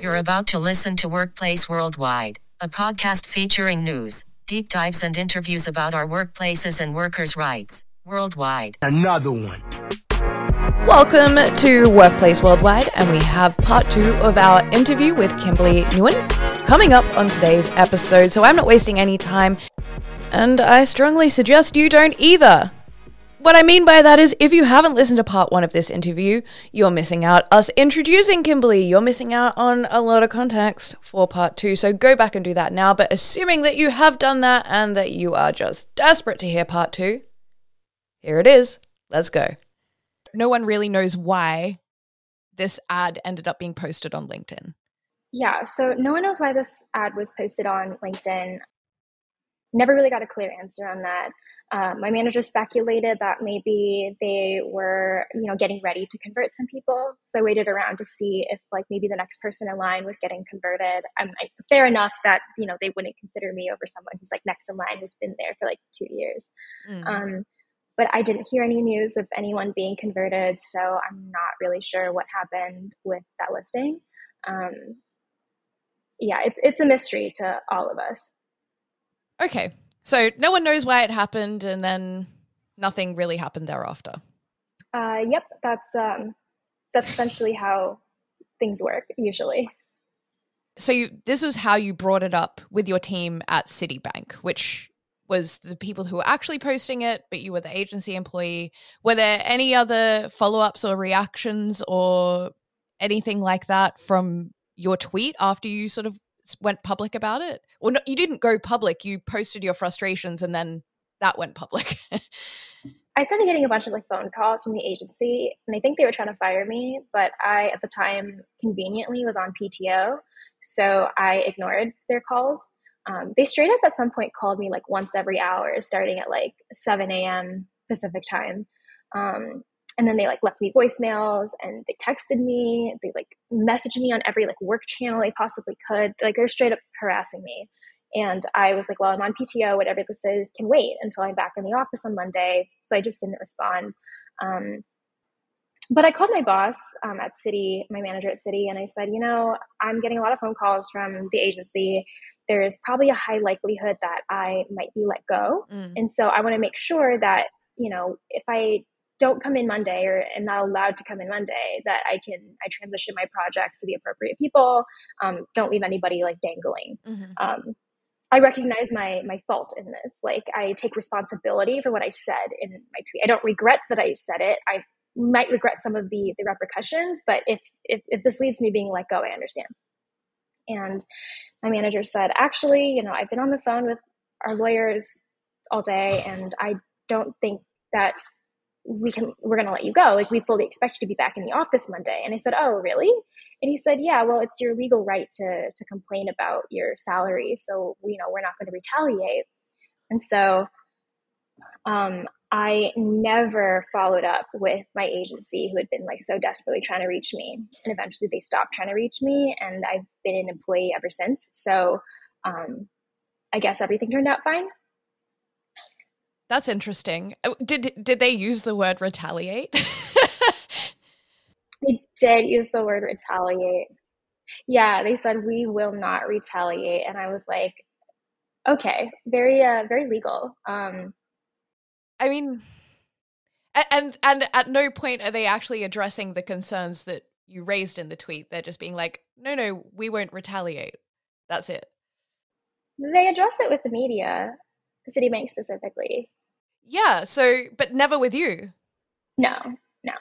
You're about to listen to Workplace Worldwide, a podcast featuring news, deep dives, and interviews about our workplaces and workers' rights worldwide. Another one. Welcome to Workplace Worldwide, and we have part two of our interview with Kimberly Nguyen coming up on today's episode. So I'm not wasting any time, and I strongly suggest you don't either. What I mean by that is, if you haven't listened to part one of this interview, you're missing out. Us introducing Kimberly, you're missing out on a lot of context for part two. So go back and do that now. But assuming that you have done that and that you are just desperate to hear part two, here it is. Let's go. No one really knows why this ad ended up being posted on LinkedIn. Yeah, so no one knows why this ad was posted on LinkedIn. Never really got a clear answer on that. Um, my manager speculated that maybe they were, you know, getting ready to convert some people. So I waited around to see if, like, maybe the next person in line was getting converted. Um, I, fair enough that you know they wouldn't consider me over someone who's like next in line who's been there for like two years. Mm. Um, but I didn't hear any news of anyone being converted, so I'm not really sure what happened with that listing. Um, yeah, it's it's a mystery to all of us. Okay, so no one knows why it happened, and then nothing really happened thereafter. Uh, yep, that's um, that's essentially how things work usually. So you, this was how you brought it up with your team at Citibank, which was the people who were actually posting it, but you were the agency employee. Were there any other follow ups or reactions or anything like that from your tweet after you sort of went public about it? Well, no, you didn't go public, you posted your frustrations and then that went public. I started getting a bunch of like phone calls from the agency and I think they were trying to fire me, but I at the time conveniently was on PTO, so I ignored their calls. Um, they straight up at some point called me like once every hour, starting at like 7 a.m. Pacific time. Um, and then they like left me voicemails and they texted me. They like messaged me on every like work channel they possibly could. Like they're straight up harassing me. And i was like well i'm on pto whatever this is can wait until i'm back in the office on monday. So i just didn't respond. Um, but i called my boss um, at Citi my manager at Citi and i said you know i'm getting a lot of phone calls from the agency. There is probably a high likelihood that i might be let go. Mm. and so i want to make sure that you know if i don't come in Monday or am not allowed to come in Monday, that I can I transition my projects to the appropriate people. Um, don't leave anybody like dangling. Mm-hmm. Um, I recognize my my fault in this. Like I take responsibility for what I said in my tweet. I don't regret that I said it. I might regret some of the the repercussions, but if if, if this leads to me being let go, I understand. And my manager said, actually, you know, I've been on the phone with our lawyers all day, and I don't think that we can we're going to let you go. Like we fully expect you to be back in the office monday. And i said oh really? And he said yeah well it's your legal right to to complain about your salary so you know we're not going to retaliate. And so um i never followed up with my agency who had been like so desperately trying to reach me. And eventually they stopped trying to reach me and i've been an employee ever since. So um i guess everything turned out fine that's interesting. Oh, did did they use the word retaliate? they did use the word retaliate. Yeah, they said we will not retaliate, and I was like, okay, very uh, very legal. Um, I mean, and and at no point are they actually addressing the concerns that you raised in the tweet. They're just being like, no, no, we won't retaliate. That's it. They addressed it with the media, the Citibank specifically. Yeah. So, but never with you. No, no.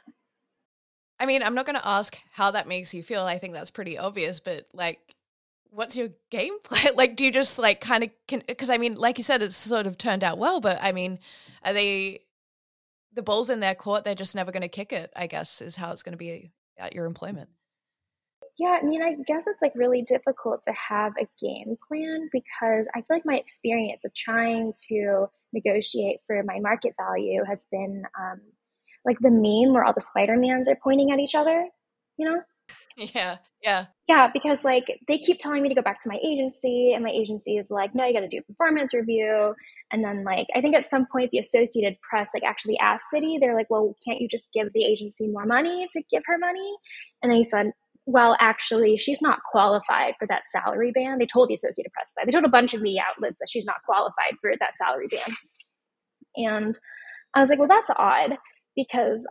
I mean, I'm not going to ask how that makes you feel. I think that's pretty obvious, but like, what's your game plan? like, do you just like kind of can, because I mean, like you said, it's sort of turned out well, but I mean, are they, the ball's in their court, they're just never going to kick it, I guess, is how it's going to be at your employment. Yeah, I mean, I guess it's like really difficult to have a game plan because I feel like my experience of trying to negotiate for my market value has been um, like the meme where all the Spider-Mans are pointing at each other, you know? Yeah, yeah. Yeah, because like they keep telling me to go back to my agency, and my agency is like, no, you got to do a performance review. And then, like, I think at some point the Associated Press like actually asked Citi, they're like, well, can't you just give the agency more money to give her money? And then he said, well, actually, she's not qualified for that salary band. They told the Associated Press that. They told a bunch of media outlets that she's not qualified for that salary band. And I was like, well, that's odd because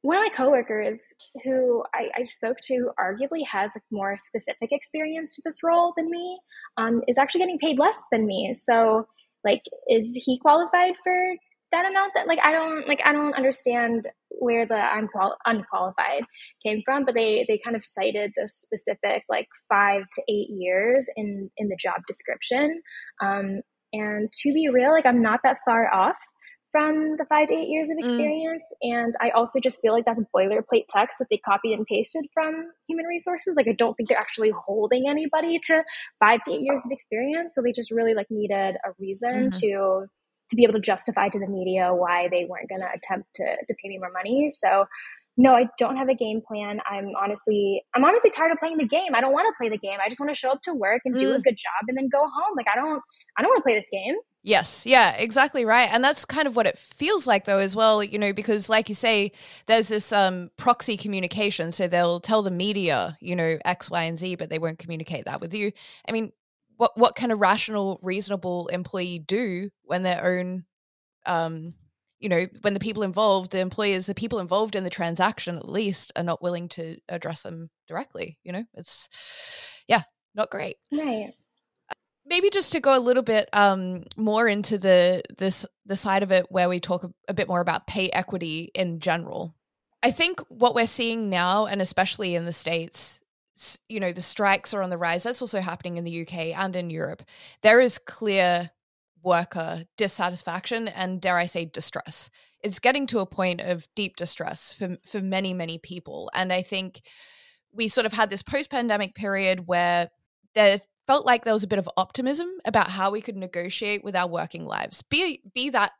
one of my coworkers who I, I spoke to arguably has like more specific experience to this role than me um, is actually getting paid less than me. So, like, is he qualified for that amount that like i don't like i don't understand where the unqual- unqualified came from but they they kind of cited the specific like five to eight years in in the job description um and to be real like i'm not that far off from the five to eight years of mm. experience mm. and i also just feel like that's boilerplate text that they copied and pasted from human resources like i don't think they're actually holding anybody to five to eight years of experience so they just really like needed a reason mm-hmm. to to be able to justify to the media why they weren't going to attempt to to pay me more money. So no, I don't have a game plan. I'm honestly, I'm honestly tired of playing the game. I don't want to play the game. I just want to show up to work and do a mm. good job and then go home. Like I don't, I don't want to play this game. Yes, yeah, exactly right. And that's kind of what it feels like though as well, you know, because like you say, there's this um proxy communication. So they'll tell the media, you know, X, Y, and Z, but they won't communicate that with you. I mean, what what can a rational, reasonable employee do when their own, um, you know, when the people involved, the employers, the people involved in the transaction, at least, are not willing to address them directly? You know, it's yeah, not great. Right. Maybe just to go a little bit um, more into the this the side of it where we talk a, a bit more about pay equity in general. I think what we're seeing now, and especially in the states, you know the strikes are on the rise. That's also happening in the UK and in Europe. There is clear worker dissatisfaction and dare I say distress. It's getting to a point of deep distress for for many many people. And I think we sort of had this post pandemic period where there felt like there was a bit of optimism about how we could negotiate with our working lives be be that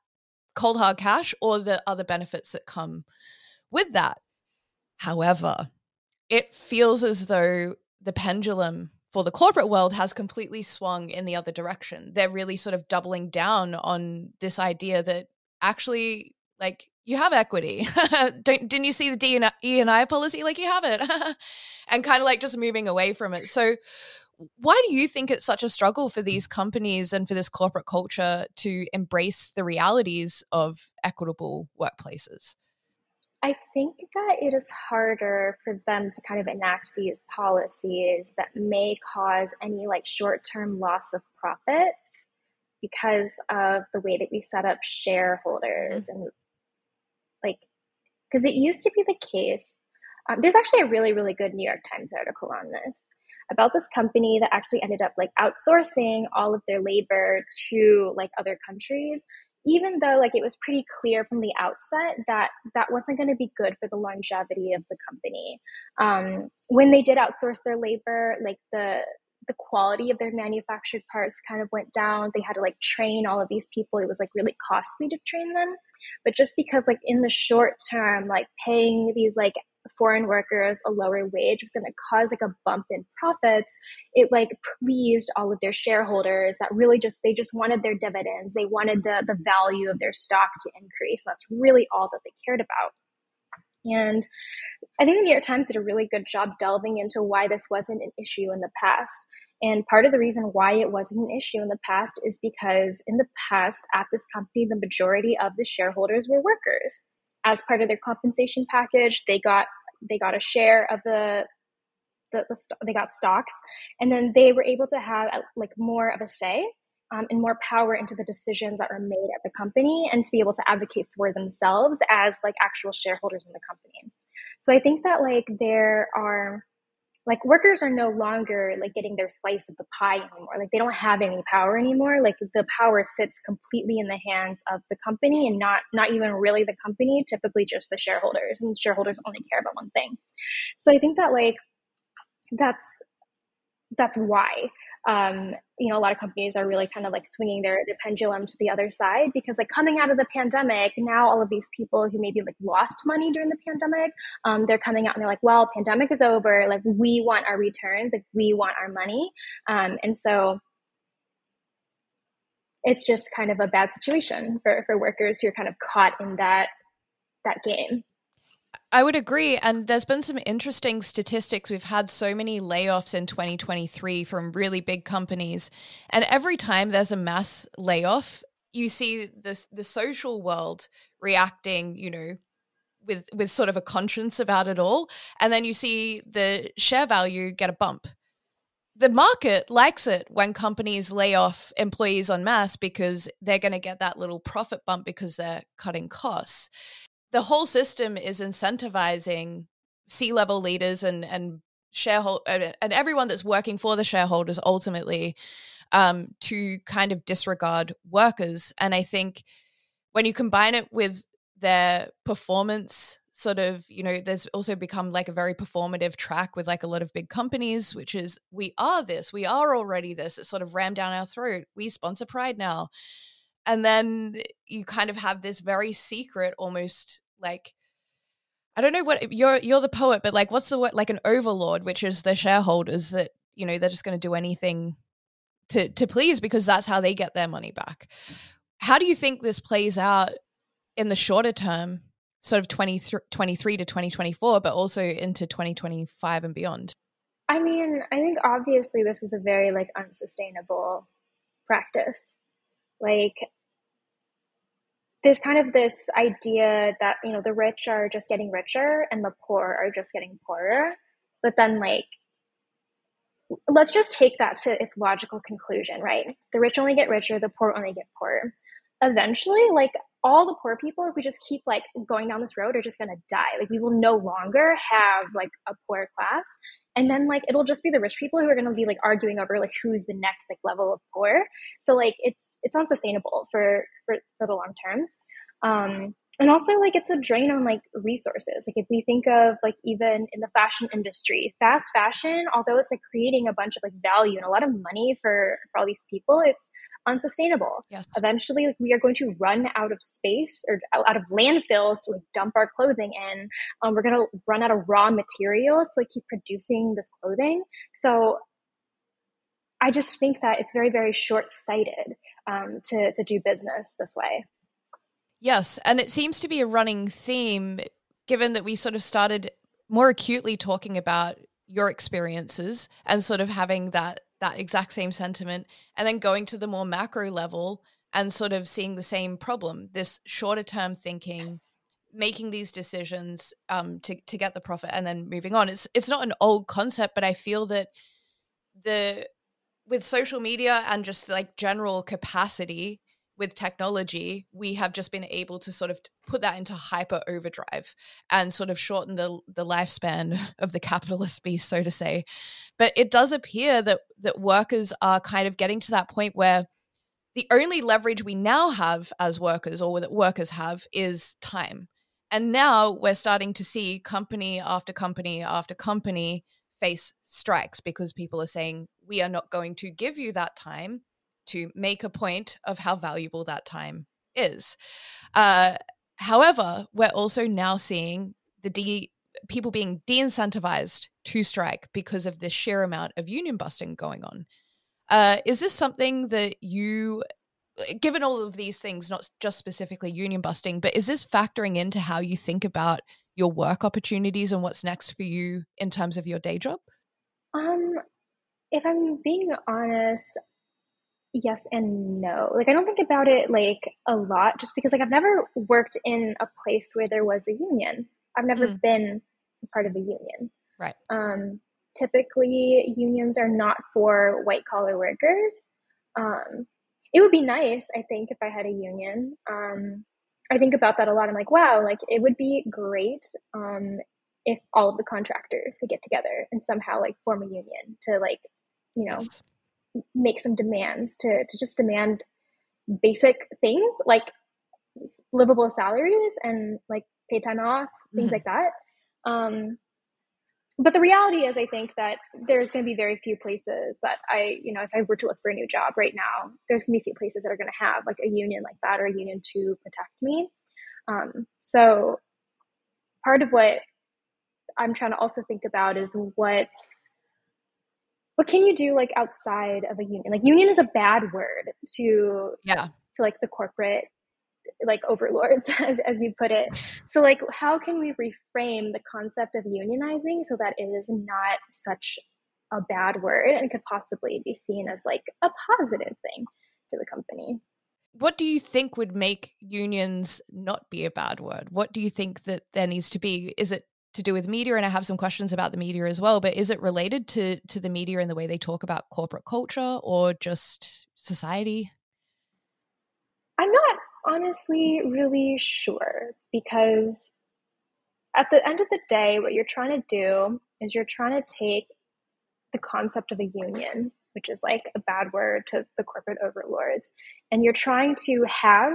cold hard cash or the other benefits that come with that. However it feels as though the pendulum for the corporate world has completely swung in the other direction. They're really sort of doubling down on this idea that actually, like, you have equity. didn't you see the D and I policy? Like, you have it, and kind of like just moving away from it. So, why do you think it's such a struggle for these companies and for this corporate culture to embrace the realities of equitable workplaces? I think that it is harder for them to kind of enact these policies that may cause any like short term loss of profits because of the way that we set up shareholders mm-hmm. and like because it used to be the case um, there's actually a really really good new york times article on this about this company that actually ended up like outsourcing all of their labor to like other countries even though like it was pretty clear from the outset that that wasn't going to be good for the longevity of the company. Um, when they did outsource their labor like the the quality of their manufactured parts kind of went down. They had to like train all of these people. It was like really costly to train them. But just because like in the short term like paying these like foreign workers a lower wage was going to cause like a bump in profits it like pleased all of their shareholders that really just they just wanted their dividends. They wanted the the value of their stock to increase. That's really all that they cared about. And I think the New York Times did a really good job delving into why this wasn't an issue in the past. And part of the reason why it wasn't an issue in the past is because in the past, at this company, the majority of the shareholders were workers as part of their compensation package, they got they got a share of the the, the they got stocks, and then they were able to have like more of a say um, and more power into the decisions that were made at the company, and to be able to advocate for themselves as like actual shareholders in the company. So I think that like there are like workers are no longer like getting their slice of the pie anymore. Like they don't have any power anymore. Like the power sits completely in the hands of the company and not not even really the company typically just the shareholders and shareholders only care about one thing. So i think that like that's that's why um, you know a lot of companies are really kind of like swinging their, their pendulum to the other side because like coming out of the pandemic now all of these people who maybe like lost money during the pandemic um, they're coming out and they're like well pandemic is over. Like we want our returns. Like we want our money. Um, and so it's just kind of a bad situation for, for workers who are kind of caught in that that game I would agree. And there's been some interesting statistics. We've had so many layoffs in 2023 from really big companies. And every time there's a mass layoff, you see this the social world reacting, you know, with with sort of a conscience about it all. And then you see the share value get a bump. The market likes it when companies lay off employees en masse because they're going to get that little profit bump because they're cutting costs the whole system is incentivizing C-level leaders and and shareholder and everyone that's working for the shareholders ultimately um, to kind of disregard workers. And I think when you combine it with their performance sort of you know there's also become like a very performative track with like a lot of big companies which is we are this. We are already this. It's sort of rammed down our throat. We sponsor pride now. And then you kind of have this very secret almost like I don't know what you're you're the poet, but like what's the word like an overlord, which is the shareholders that, you know, they're just going to do anything to to please because that's how they get their money back. How do you think this plays out in the shorter term, sort of 2023 to 2024, but also into 2025 and beyond? I mean, I think obviously this is a very like unsustainable practice. Like there's kind of this idea that you know the rich are just getting richer and the poor are just getting poorer. But then like let's just take that to its logical conclusion right? The rich only get richer the poor only get poorer. Eventually like all the poor people if we just keep like going down this road are just to die. Like we will no longer have like a poor class. And then like it'll just be the rich people who are to be like arguing over like who's the next like level of poor. So like it's it's unsustainable for for, for the long term. Um and also like it's a drain on like resources like if we think of like even in the fashion industry fast fashion although it's like creating a bunch of like value and a lot of money for for all these people it's unsustainable. Yes. Eventually, like, we are going to run out of space or out of landfills to like dump our clothing in. Um, we're going to run out of raw materials to like keep producing this clothing. So I just think that it's very, very short sighted um, to, to do business this way. Yes. And it seems to be a running theme, given that we sort of started more acutely talking about your experiences and sort of having that that exact same sentiment and then going to the more macro level and sort of seeing the same problem this shorter term thinking making these decisions um, to, to get the profit and then moving on it's it's not an old concept but i feel that the with social media and just like general capacity with technology, we have just been able to sort of put that into hyper overdrive and sort of shorten the the lifespan of the capitalist beast, so to say. But it does appear that that workers are kind of getting to that point where the only leverage we now have as workers, or that workers have, is time. And now we're starting to see company after company after company face strikes because people are saying, we are not going to give you that time to make a point of how valuable that time is. Uh, however, we're also now seeing the de- people being de-incentivized to strike because of the sheer amount of union busting going on. Uh, is this something that you, given all of these things, not just specifically union busting, but is this factoring into how you think about your work opportunities and what's next for you in terms of your day job? Um, if I'm being honest, yes and no. Like I don't think about it like a lot just because like I've never worked in a place where there was a union. I've never mm. been part of a union. Right. Um typically unions are not for white collar workers. Um it would be nice, I think, if I had a union. Um I think about that a lot. I'm like, wow, like it would be great um if all of the contractors could get together and somehow like form a union to like, you know, yes make some demands to to just demand basic things like livable salaries and like paid time off, things mm-hmm. like that. Um, but the reality is, I think that there's going to be very few places that I, you know, if I were to look for a new job right now, there's going to be few places that are going to have like a union like that or a union to protect me. Um, so part of what I'm trying to also think about is what what can you do like outside of a union? Like union is a bad word to yeah. to like the corporate like overlords as, as you put it. So like how can we reframe the concept of unionizing so that it is not such a bad word and could possibly be seen as like a positive thing to the company? What do you think would make unions not be a bad word? What do you think that there needs to be? Is it to do with media and i have some questions about the media as well but is it related to to the media and the way they talk about corporate culture or just society? I'm not honestly really sure because at the end of the day what you're trying to do is you're trying to take the concept of a union which is like a bad word to the corporate overlords and you're trying to have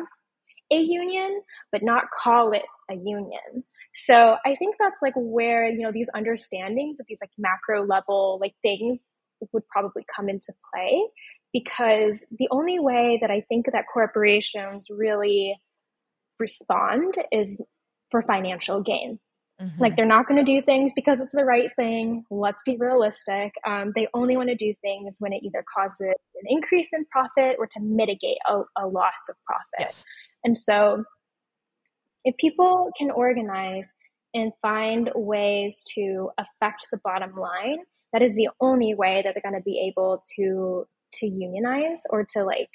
a union but not call it a union so I think that's like where, you know, these understandings of these like macro level like things would probably come into play because the only way that I think that corporations really respond is for financial gain. Mm-hmm. Like they're not going to do things because it's the right thing. Let's be realistic. Um, they only want to do things when it either causes an increase in profit or to mitigate a, a loss of profit. Yes. And so if people can organize and find ways to affect the bottom line, that is the only way that they're going to be able to to unionize or to like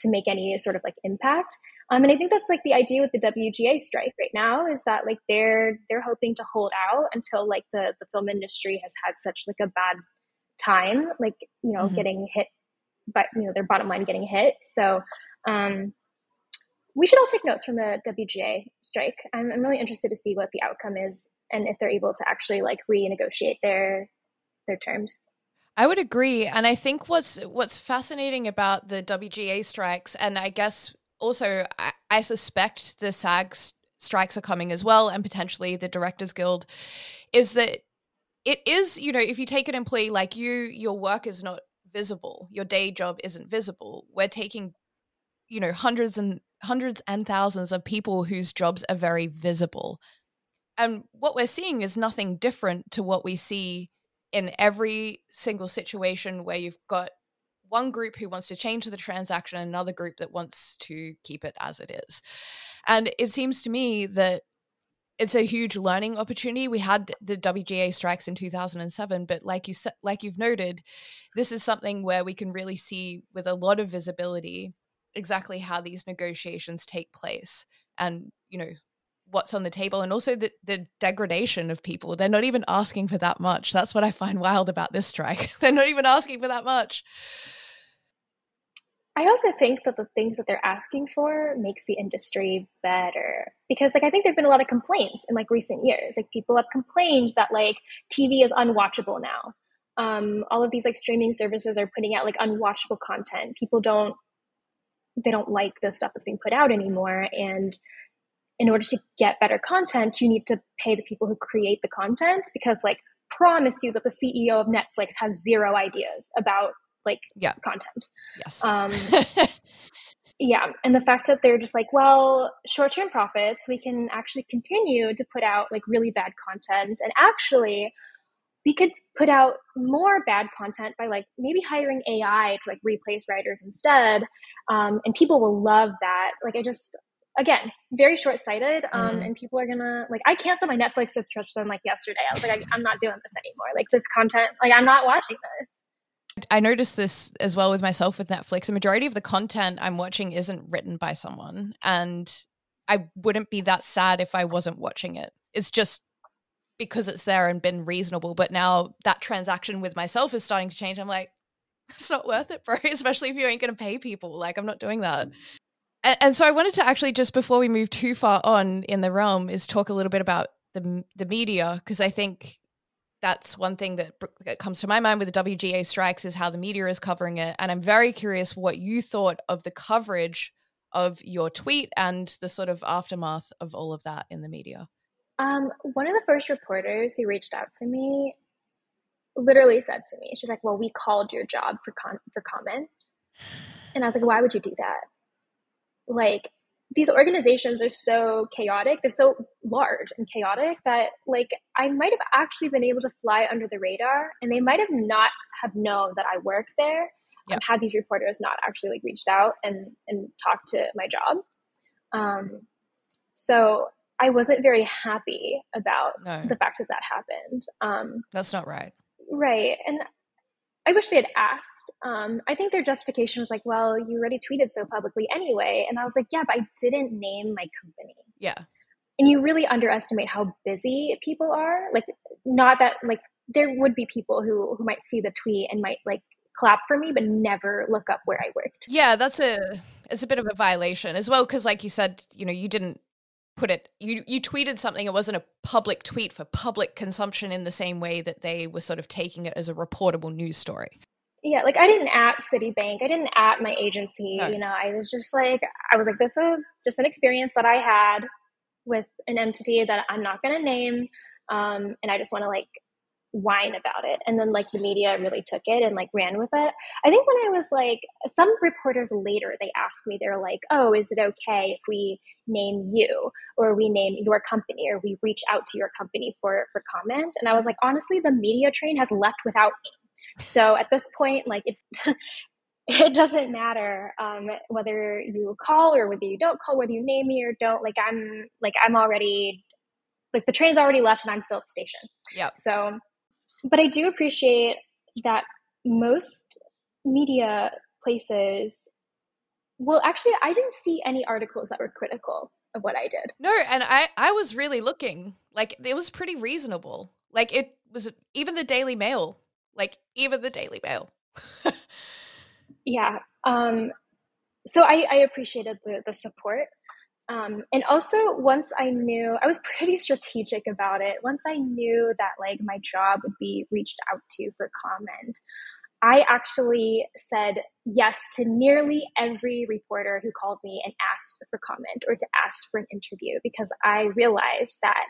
to make any sort of like impact. Um, and I think that's like the idea with the WGA strike right now is that like they're they're hoping to hold out until like the the film industry has had such like a bad time, like you know, mm-hmm. getting hit, but you know their bottom line getting hit. So um, we should all take notes from the WGA strike. I'm, I'm really interested to see what the outcome is and if they're able to actually like renegotiate their their terms. I would agree, and I think what's what's fascinating about the WGA strikes, and I guess also I, I suspect the SAG strikes are coming as well, and potentially the Directors Guild, is that it is you know if you take an employee like you, your work is not visible, your day job isn't visible. We're taking you know hundreds and hundreds and thousands of people whose jobs are very visible. And what we're seeing is nothing different to what we see in every single situation where you've got one group who wants to change the transaction, and another group that wants to keep it as it is. And it seems to me that it's a huge learning opportunity. We had the WGA strikes in 2007, but like you like you've noted, this is something where we can really see with a lot of visibility exactly how these negotiations take place and you know what's on the table and also the, the degradation of people. They're not even asking for that much. That's what i find wild about this strike. They're not even asking for that much. I also think that the things that they're asking for makes the industry better because like i think there've been a lot of complaints in like recent years. Like people have complained that like tv is unwatchable now. Um, all of these like streaming services are putting out like unwatchable content. People don't they don't like the stuff that's being put out anymore. And in order to get better content you need to pay the people who create the content because like promise you that the ceo of netflix has zero ideas about like yeah. content. Yes. Um yeah. And the fact that they're just like well short-term profits we can actually continue to put out like really bad content. And actually we could put out more bad content by like maybe hiring AI to like replace writers instead. Um, and people will love that. Like I just again very short-sighted um, mm-hmm. and people are gonna like i canceled my netflix subscription like yesterday i was like I, i'm not doing this anymore like this content like i'm not watching this I noticed this as well with myself with Netflix. The majority of the content I'm watching isn't written by someone. And I wouldn't be that sad if I wasn't watching it. It's just because it's there and been reasonable. But now that transaction with myself is starting to change. I'm like, it's not worth it, bro. Especially if you ain't going to pay people. Like, I'm not doing that. Mm. And, and, so I wanted to actually just before we move too far on in the realm is talk a little bit about the the media because I think that's one thing that, that comes to my mind with the WGA strikes is how the media is covering it. And I'm very curious what you thought of the coverage of your tweet and the sort of aftermath of all of that in the media. Um, one of the first reporters who reached out to me literally said to me, she's like, "Well, we called your job for con- for comment," and I was like, "Why would you do that?" Like these organizations are so chaotic, they're so large and chaotic that like I might have actually been able to fly under the radar, and they might have not have known that I work there. Yep. had these reporters not actually like reached out and and talked to my job. Um, so I wasn't very happy about no. the fact that that happened. Um, That's not right. Right. And I wish they had asked. Um, I think their justification was like, well, you already tweeted so publicly anyway. And I was like, yeah, but I didn't name my company. Yeah. And you really underestimate how busy people are. Like, not that, like, there would be people who, who might see the tweet and might, like, clap for me, but never look up where I worked. Yeah, that's a, it's a bit of a violation as well. Cause like you said, you know, you didn't put it you you tweeted something it wasn't a public tweet for public consumption in the same way that they were sort of taking it as a reportable news story yeah like i didn't at citibank i didn't at my agency no. you know i was just like i was like this is just an experience that i had with an entity that i'm not going to name um, and i just want to like whine about it. And then like the media really took it and like ran with it. I think when i was like some reporters later they asked me they're like oh is it okay if we name you or we name your company or we reach out to your company for for comment? And i was like honestly the media train has left without me. So at this point like it, it doesn't matter um, whether you call or whether you don't call whether you name me or don't like i'm like i'm already like the train's already left and i'm still at the station. Yeah so but I do appreciate that most media places well actually I didn't see any articles that were critical of what I did. No, and I I was really looking. Like it was pretty reasonable. Like it was even the Daily Mail, like even the Daily Mail. yeah. Um so I, I appreciated the, the support. Um, and also once i knew i was pretty strategic about it. Once i knew that like my job would be reached out to for comment i actually said yes to nearly every reporter who called me and asked for comment or to ask for an interview because i realized that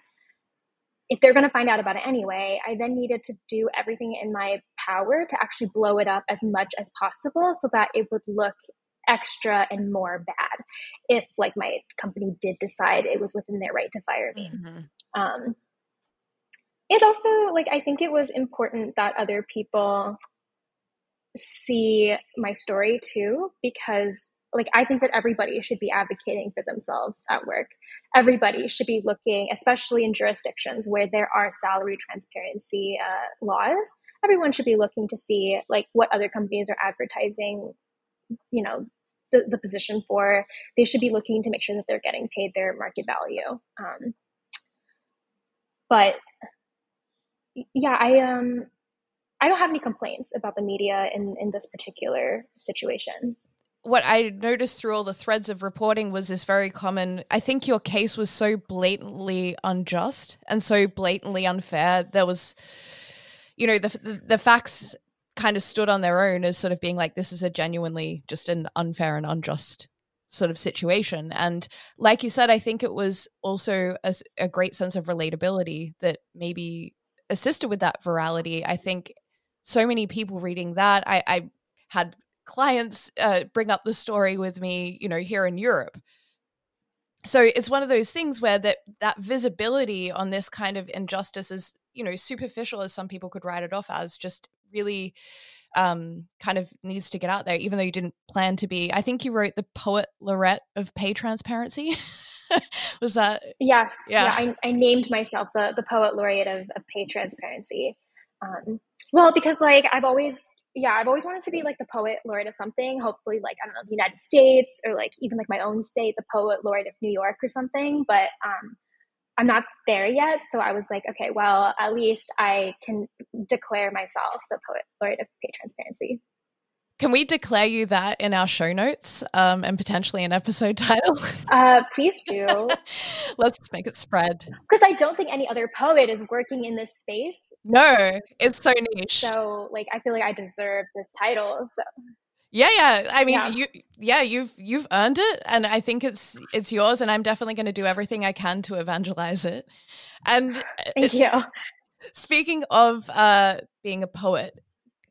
if they're going to find out about it anyway i then needed to do everything in my power to actually blow it up as much as possible so that it would look extra and more bad if like my company did decide it was within their right to fire me mm-hmm. um, and also like i think it was important that other people see my story too because like i think that everybody should be advocating for themselves at work everybody should be looking especially in jurisdictions where there are salary transparency uh, laws everyone should be looking to see like what other companies are advertising you know the, the position for they should be looking to make sure that they're getting paid their market value um, but yeah i um i don't have any complaints about the media in in this particular situation what I noticed through all the threads of reporting was this very common. I think your case was so blatantly unjust and so blatantly unfair. There was, you know, the the, the facts kind of stood on their own as sort of being like this is a genuinely just an unfair and unjust sort of situation. And like you said i think it was also a, a great sense of relatability that maybe assisted with that virality. I think so many people reading that i, I had clients uh, bring up the story with me you know here in europe. So it's one of those things where that that visibility on this kind of injustice is you know superficial as some people could write it off as just really um, kind of needs to get out there, even though you didn't plan to be. I think you wrote the poet laureate of pay transparency. Was that? Yes. Yeah. yeah I, I, named myself the the poet laureate of, of pay transparency. Um, well, because like I've always, yeah, I've always wanted to be like the poet laureate of something. Hopefully, like I don't know, the United States or like even like my own state, the poet laureate of New York or something. But um, I'm not there yet. So I was like, okay, well, at least I can declare myself the poet laureate of pay transparency. Can we declare you that in our show notes um, and potentially an episode title? Uh, please do. Let's make it spread. Because I don't think any other poet is working in this space. No, it's so niche. So, like, I feel like I deserve this title. So yeah, yeah. I mean, yeah. you yeah, you've you've earned it and I think it's it's yours and I'm definitely going to do everything I can to evangelize it. And Thank you. Speaking of uh being a poet,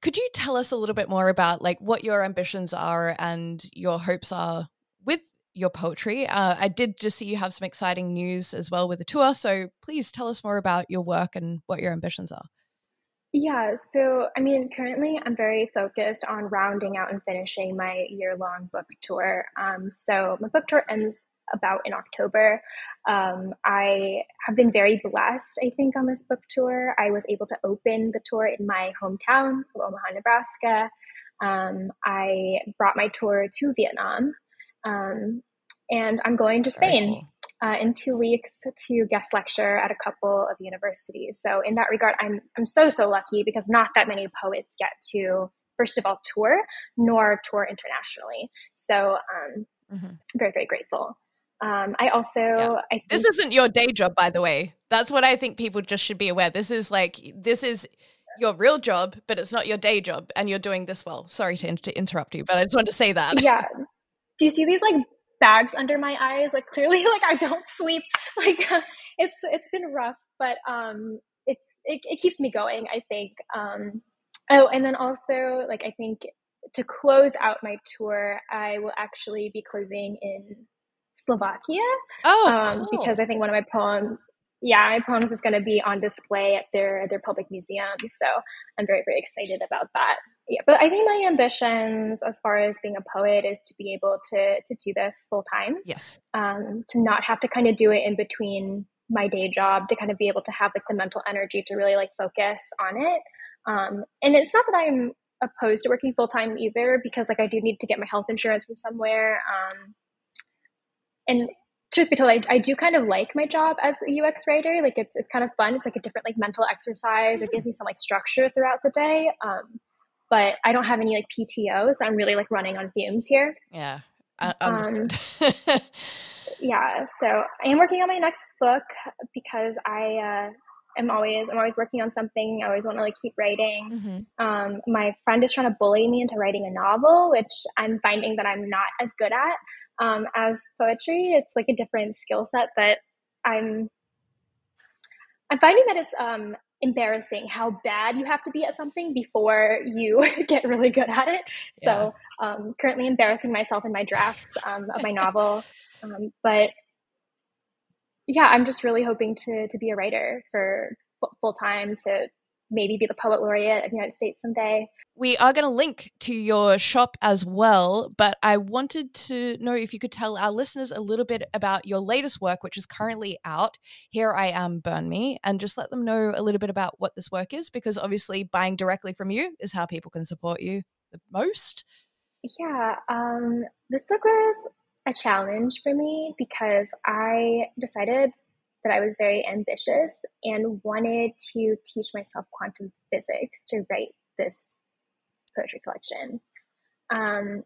could you tell us a little bit more about like what your ambitions are and your hopes are with your poetry? Uh, I did just see you have some exciting news as well with the tour, so please tell us more about your work and what your ambitions are. Yeah, so I mean, currently I'm very focused on rounding out and finishing my year long book tour. Um, so my book tour ends about in October. Um, I have been very blessed, I think, on this book tour. I was able to open the tour in my hometown of Omaha, Nebraska. Um, I brought my tour to Vietnam. Um, and I'm going to Spain. Uh, in two weeks to guest lecture at a couple of universities. So in that regard, I'm I'm so so lucky because not that many poets get to first of all tour nor tour internationally. So um, mm-hmm. very very grateful. Um, I also yeah. I think- this isn't your day job, by the way. That's what I think people just should be aware. This is like this is your real job, but it's not your day job, and you're doing this well. Sorry to, to interrupt you, but I just wanted to say that. Yeah. Do you see these like bags under my eyes? Like clearly, like I don't sleep. Like it's it's been rough, but um, it's it, it keeps me going. I think. Um, oh, and then also like I think to close out my tour, I will actually be closing in Slovakia. Oh, um, cool. because I think one of my poems, yeah, my poems is going to be on display at their their public museum. So I'm very very excited about that. Yeah, but I think my ambitions as far as being a poet is to be able to to do this full time. Yes. Um, to not have to kind of do it in between my day job to kind of be able to have like the mental energy to really like focus on it. Um, and it's not that I'm opposed to working full time either because like I do need to get my health insurance from somewhere. Um, and truth be told, I, I do kind of like my job as a UX writer. Like it's it's kind of fun. It's like a different like mental exercise or gives me some like structure throughout the day. Um, but I don't have any like PTO, so I'm really like running on fumes here. Yeah. Um, yeah. So I am working on my next book because I uh, am always I'm always working on something. I always want to like keep writing. Mm-hmm. Um, my friend is trying to bully me into writing a novel, which I'm finding that I'm not as good at um, as poetry. It's like a different skill set that I'm I'm finding that it's um, embarrassing how bad you have to be at something before you get really good at it. So yeah. um, currently embarrassing myself in my drafts um, of my novel, um, but yeah, I'm just really hoping to to be a writer for full time to maybe be the poet laureate of the United States someday. We are going to link to your shop as well, but I wanted to know if you could tell our listeners a little bit about your latest work, which is currently out, Here I Am, Burn Me, and just let them know a little bit about what this work is, because obviously buying directly from you is how people can support you the most. Yeah, um, this book was a challenge for me because I decided that I was very ambitious and wanted to teach myself quantum physics to write this poetry collection. Um,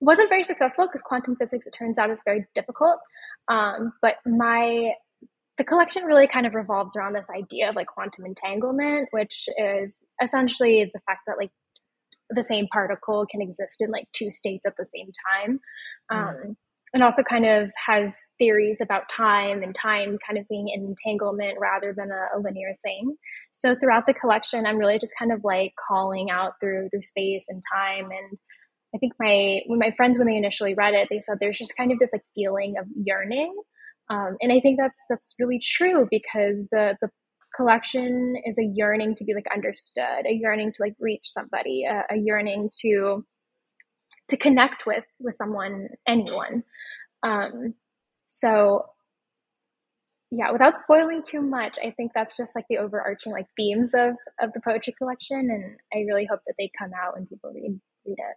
wasn't very successful because quantum physics, it turns out, is very difficult. Um, but my the collection really kind of revolves around this idea of like quantum entanglement, which is essentially the fact that like the same particle can exist in like two states at the same time. Mm. And also kind of has theories about time and time kind of being an entanglement rather than a, a, linear thing. So throughout the collection, I'm really just kind of like calling out through through space and time. And I think my when my friends when they initially read it, they said there's just kind of this like feeling of yearning. Um, and I think that's that's really true because the the collection is a yearning to be like understood, a yearning to like reach somebody, a, a yearning to to connect with with someone, anyone. Um, so yeah, without spoiling too much, I think that's just like the overarching like themes of of the poetry collection, and I really hope that they come out and people read read it.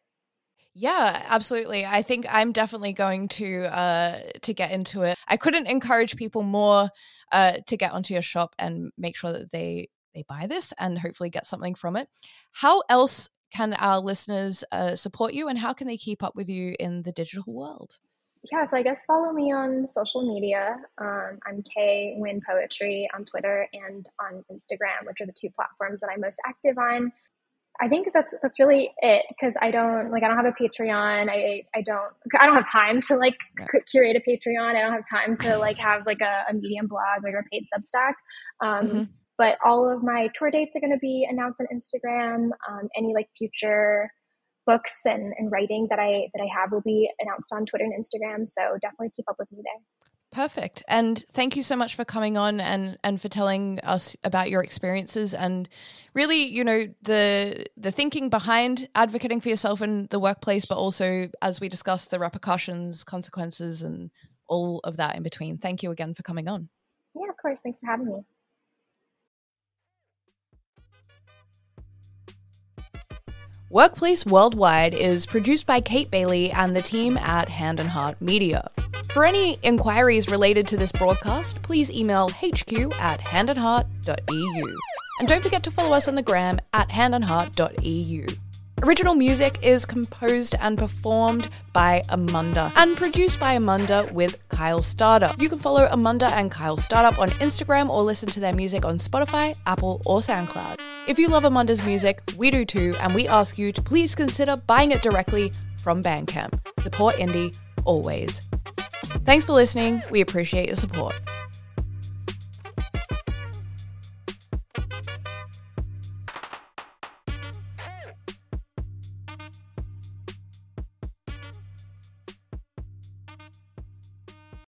Yeah, absolutely. I think I'm definitely going to uh to get into it. I couldn't encourage people more uh to get onto your shop and make sure that they they buy this and hopefully get something from it. How else can our listeners uh, support you and how can they keep up with you in the digital world? Yeah, so I guess follow me on social media. Um, I'm K Win Poetry on Twitter and on Instagram, which are the two platforms that I'm most active on. I think that's that's really it because I don't like I don't have a Patreon. I I don't I don't have time to like curate a Patreon. I don't have time to like have like a, a Medium blog or a paid Substack. Um, mm-hmm. But all of my tour dates are going to be announced on Instagram. Um, any like future books and, and writing that I that I have will be announced on Twitter and Instagram. So definitely keep up with me there. Perfect. And thank you so much for coming on and and for telling us about your experiences and really, you know, the the thinking behind advocating for yourself in the workplace, but also as we discussed the repercussions, consequences and all of that in between. Thank you again for coming on. Yeah, of course. Thanks for having me. Workplace Worldwide is produced by Kate Bailey and the team at Hand and Heart Media. For any inquiries related to this broadcast, please email hq at handandheart.eu. And don't forget to follow us on the gram at handandheart.eu. Original music is composed and performed by Amunda and produced by Amunda with Kyle Startup. You can follow Amunda and Kyle Startup on Instagram or listen to their music on Spotify, Apple, or SoundCloud. If you love Amunda's music, we do too, and we ask you to please consider buying it directly from Bandcamp. Support indie always. Thanks for listening. We appreciate your support.